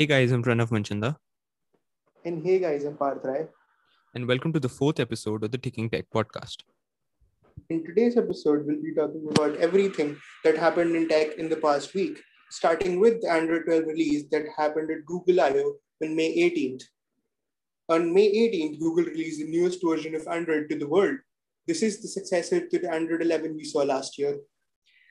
Hey guys, I'm Pranav Manchanda. And hey guys, I'm Parth Rai. And welcome to the fourth episode of the Ticking Tech podcast. In today's episode, we'll be talking about everything that happened in tech in the past week, starting with the Android 12 release that happened at Google I/O on May 18th. On May 18th, Google released the newest version of Android to the world. This is the successor to the Android 11 we saw last year.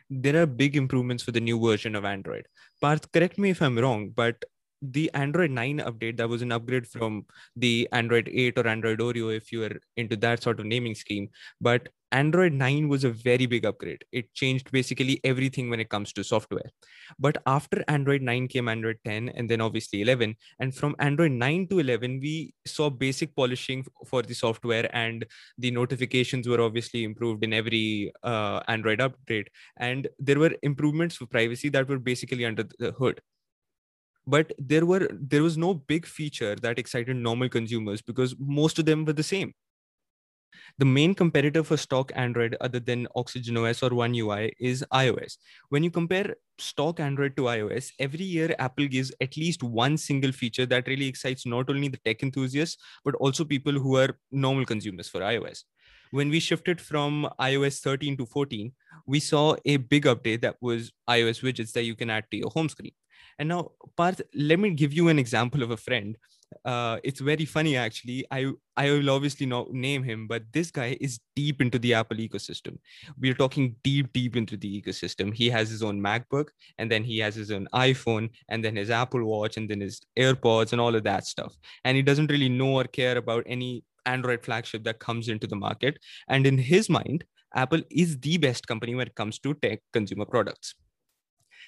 There are big improvements for the new version of Android. Parth, correct me if I'm wrong, but the Android 9 update that was an upgrade from the Android 8 or Android Oreo if you are into that sort of naming scheme. But Android 9 was a very big upgrade. It changed basically everything when it comes to software. But after Android 9 came Android 10 and then obviously 11. And from Android 9 to 11, we saw basic polishing for the software and the notifications were obviously improved in every uh, Android update. And there were improvements for privacy that were basically under the hood but there were there was no big feature that excited normal consumers because most of them were the same. The main competitor for stock android other than oxygen os or one ui is ios when you compare stock android to ios every year apple gives at least one single feature that really excites not only the tech enthusiasts but also people who are normal consumers for ios when we shifted from iOS 13 to 14, we saw a big update that was iOS widgets that you can add to your home screen. And now, Parth, let me give you an example of a friend. Uh, it's very funny actually. I I will obviously not name him, but this guy is deep into the Apple ecosystem. We're talking deep, deep into the ecosystem. He has his own MacBook, and then he has his own iPhone, and then his Apple Watch, and then his AirPods, and all of that stuff. And he doesn't really know or care about any Android flagship that comes into the market. And in his mind, Apple is the best company when it comes to tech consumer products.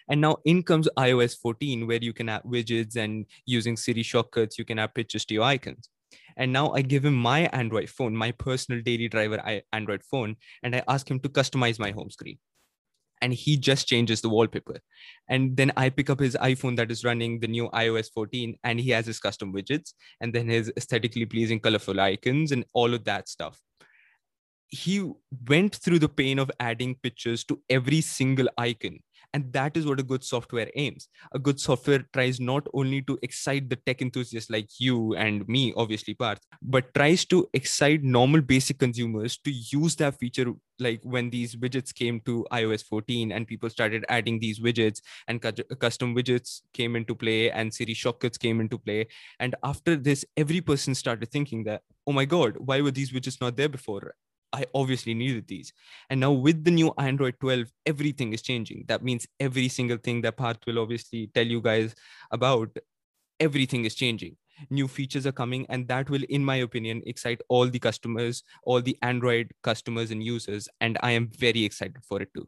And now in comes iOS 14, where you can add widgets and using Siri shortcuts, you can add pictures to your icons. And now I give him my Android phone, my personal daily driver Android phone, and I ask him to customize my home screen. And he just changes the wallpaper. And then I pick up his iPhone that is running the new iOS 14, and he has his custom widgets, and then his aesthetically pleasing, colorful icons, and all of that stuff he went through the pain of adding pictures to every single icon and that is what a good software aims a good software tries not only to excite the tech enthusiasts like you and me obviously Parth but tries to excite normal basic consumers to use that feature like when these widgets came to iOS 14 and people started adding these widgets and custom widgets came into play and Siri shortcuts came into play. And after this, every person started thinking that, oh my God, why were these widgets not there before? I obviously needed these. And now with the new Android 12, everything is changing. That means every single thing that Parth will obviously tell you guys about, everything is changing. New features are coming, and that will, in my opinion, excite all the customers, all the Android customers and users. And I am very excited for it too.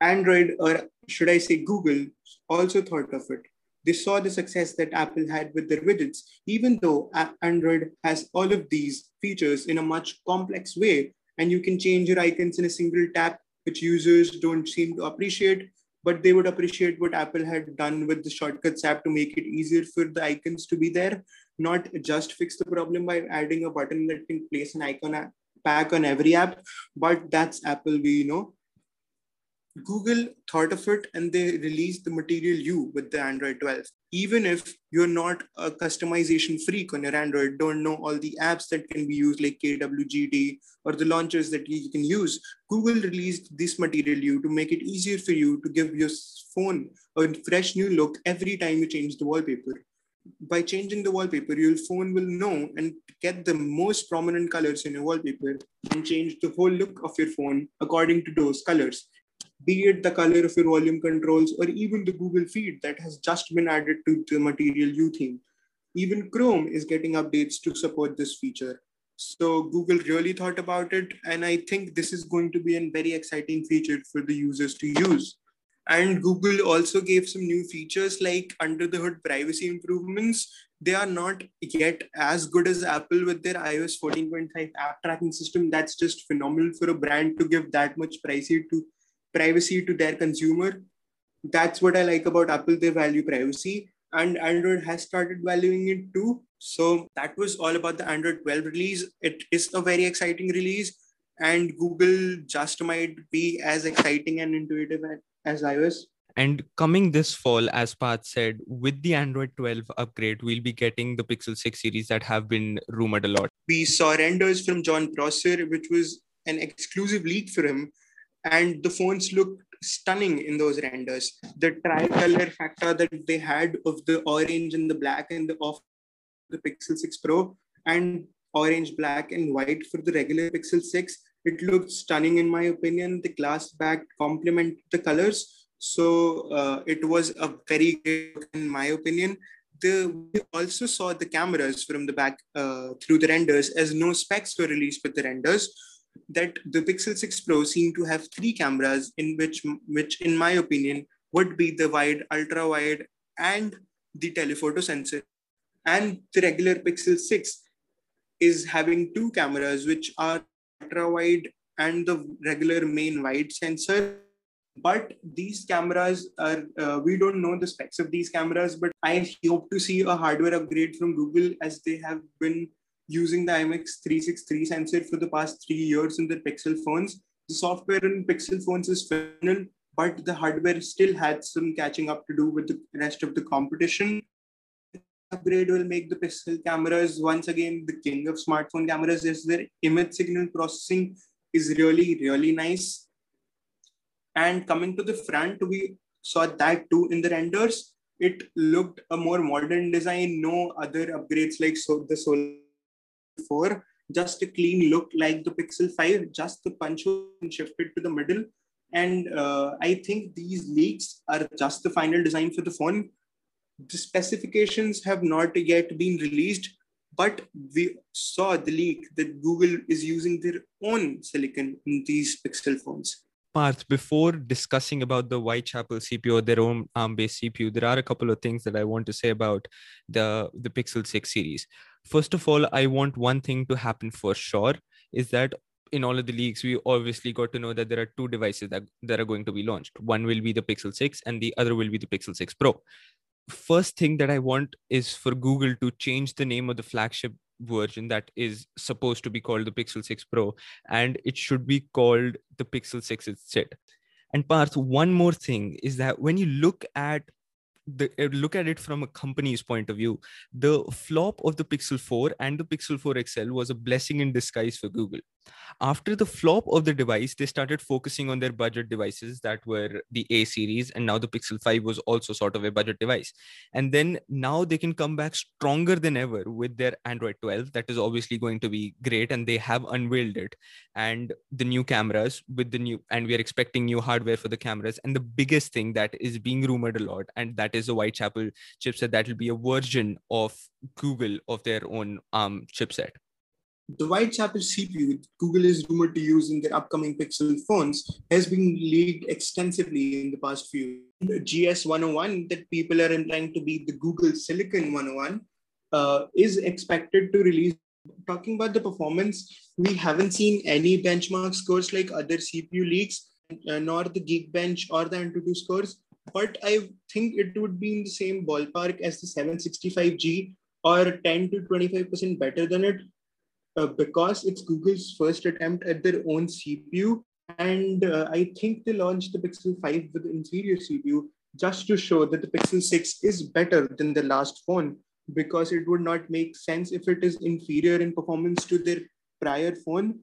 Android, or should I say Google, also thought of it they saw the success that Apple had with their widgets, even though Android has all of these features in a much complex way. And you can change your icons in a single tap, which users don't seem to appreciate, but they would appreciate what Apple had done with the Shortcuts app to make it easier for the icons to be there, not just fix the problem by adding a button that can place an icon pack on every app, but that's Apple we know. Google thought of it and they released the Material You with the Android 12. Even if you're not a customization freak on your Android, don't know all the apps that can be used like KWGT or the launchers that you can use, Google released this Material You to make it easier for you to give your phone a fresh new look every time you change the wallpaper. By changing the wallpaper, your phone will know and get the most prominent colors in your wallpaper and change the whole look of your phone according to those colors be it the color of your volume controls or even the Google feed that has just been added to the Material You theme. Even Chrome is getting updates to support this feature. So Google really thought about it, and I think this is going to be a very exciting feature for the users to use. And Google also gave some new features like under the hood privacy improvements. They are not yet as good as Apple with their iOS 14.5 app tracking system. That's just phenomenal for a brand to give that much privacy to privacy to their consumer. That's what I like about Apple. They value privacy, and Android has started valuing it too. So that was all about the Android 12 release. It is a very exciting release, and Google just might be as exciting and intuitive as iOS. And coming this fall, as Parth said, with the Android 12 upgrade, we'll be getting the Pixel 6 series that have been rumored a lot. We saw renders from Jon Prosser, which was an exclusive leak for him, and the phones looked stunning in those renders. The tricolor factor that they had of the orange and the black and the off the Pixel 6 Pro and orange, black, and white for the regular Pixel 6, it looked stunning in my opinion. The glass back complement the colors so uh, it was a very good, in my opinion. The, we also saw the cameras from the back uh, through the renders as no specs were released with the renders. That the Pixel 6 Pro seemed to have three cameras, in which, which in my opinion, would be the wide, ultra wide, and the telephoto sensor. And the regular Pixel 6 is having two cameras, which are ultra wide and the regular main wide sensor but these cameras are uh, we don't know the specs of these cameras but i hope to see a hardware upgrade from google as they have been using the imx363 sensor for the past three years in their pixel phones. The software in pixel phones is phenomenal but the hardware still had some catching up to do with the rest of the competition. Upgrade will make the pixel cameras once again the king of smartphone cameras is their image signal processing is really really nice. And coming to the front, we saw that too in the renders. It looked a more modern design, no other upgrades like so the Solar 4, just a clean look like the Pixel 5, just the punch shifted to the middle. And uh, I think these leaks are just the final design for the phone. The specifications have not yet been released, but we saw the leak that Google is using their own silicon in these Pixel phones. Parth, before discussing about the Whitechapel CPU or their own ARM-based CPU, there are a couple of things that I want to say about the, the Pixel 6 series. First of all, I want one thing to happen for sure, is that in all of the leaks, we obviously got to know that there are two devices that, that are going to be launched. One will be the Pixel 6 and the other will be the Pixel 6 Pro. First thing that I want is for Google to change the name of the flagship version that is supposed to be called the Pixel 6 Pro, and it should be called the Pixel 6 instead. And Parth, one more thing is that when you look at the uh, look at it from a company's point of view, the flop of the Pixel 4 and the Pixel 4 XL was a blessing in disguise for Google. After the flop of the device, they started focusing on their budget devices that were the A series, and now the Pixel 5 was also sort of a budget device. And then now they can come back stronger than ever with their Android 12. That is obviously going to be great, and they have unveiled it. And the new cameras with the new, and we are expecting new hardware for the cameras. And the biggest thing that is being rumored a lot, and that is a Whitechapel chipset that will be a version of Google of their own um, chipset the Whitechapel CPU Google is rumored to use in their upcoming Pixel phones has been leaked extensively in the past few. GS 101 that people are implying to be the Google Silicon 101 uh, is expected to release. Talking about the performance, we haven't seen any benchmark scores like other CPU leaks, uh, nor the Geekbench or the Antutu scores. But I think it would be in the same ballpark as the 765G or 10 to 25% better than it uh, because it's Google's first attempt at their own CPU. And uh, I think they launched the Pixel 5 with inferior CPU just to show that the Pixel 6 is better than the last phone because it would not make sense if it is inferior in performance to their prior phone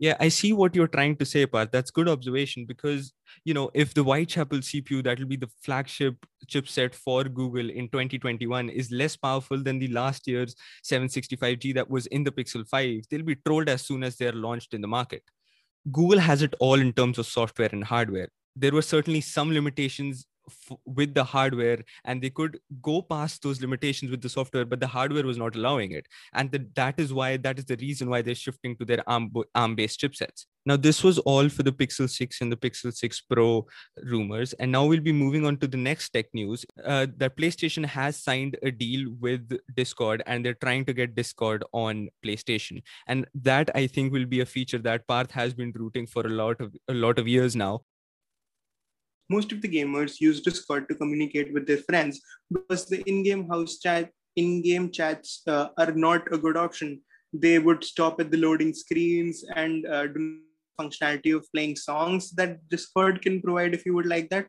yeah i see what you're trying to say Parth. that's good observation because you know if the whitechapel cpu that will be the flagship chipset for google in 2021 is less powerful than the last year's 765g that was in the pixel 5 they'll be trolled as soon as they're launched in the market. Google has it all in terms of software and hardware. There were certainly some limitations f- with the hardware and they could go past those limitations with the software but the hardware was not allowing it. And the, that is why that is the reason why they're shifting to their arm arm based chipsets. Now this was all for the pixel 6 and the pixel 6 pro rumors. And now we'll be moving on to the next tech news uh, that playstation has signed a deal with discord and they're trying to get discord on playstation. And that i think will be a feature that Parth has been rooting for a lot of a lot of years now most of the gamers use Discord to communicate with their friends because the in-game house chat, in-game chats uh, are not a good option. They would stop at the loading screens and uh, do functionality of playing songs that Discord can provide if you would like that.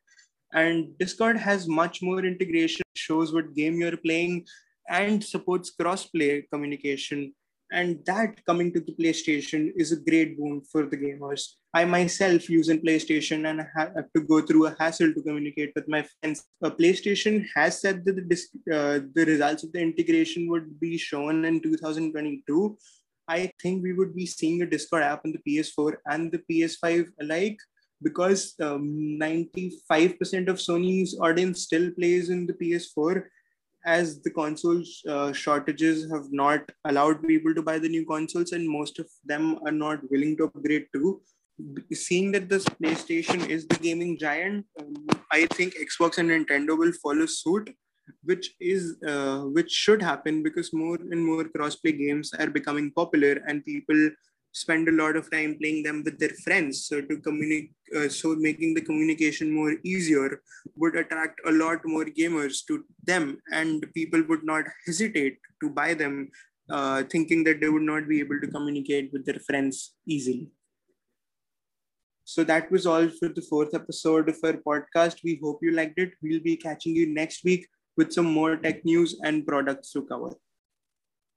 And Discord has much more integration, shows what game you're playing, and supports cross-play communication. And that coming to the PlayStation is a great boon for the gamers. I myself use a PlayStation and have to go through a hassle to communicate with my friends. PlayStation has said that the, uh, the results of the integration would be shown in 2022. I think we would be seeing a Discord app on the PS4 and the PS5 alike because um, 95% of Sony's audience still plays in the PS4 as the console uh, shortages have not allowed people to buy the new consoles and most of them are not willing to upgrade too. Seeing that this playstation is the gaming giant um, i think xbox and nintendo will follow suit which is uh, which should happen because more and more crossplay games are becoming popular and people spend a lot of time playing them with their friends. So to communicate uh, so making the communication more easier would attract a lot more gamers to them and people would not hesitate to buy them uh, thinking that they would not be able to communicate with their friends easily. So that was all for the fourth episode of our podcast. We hope you liked it. We'll be catching you next week with some more tech news and products to cover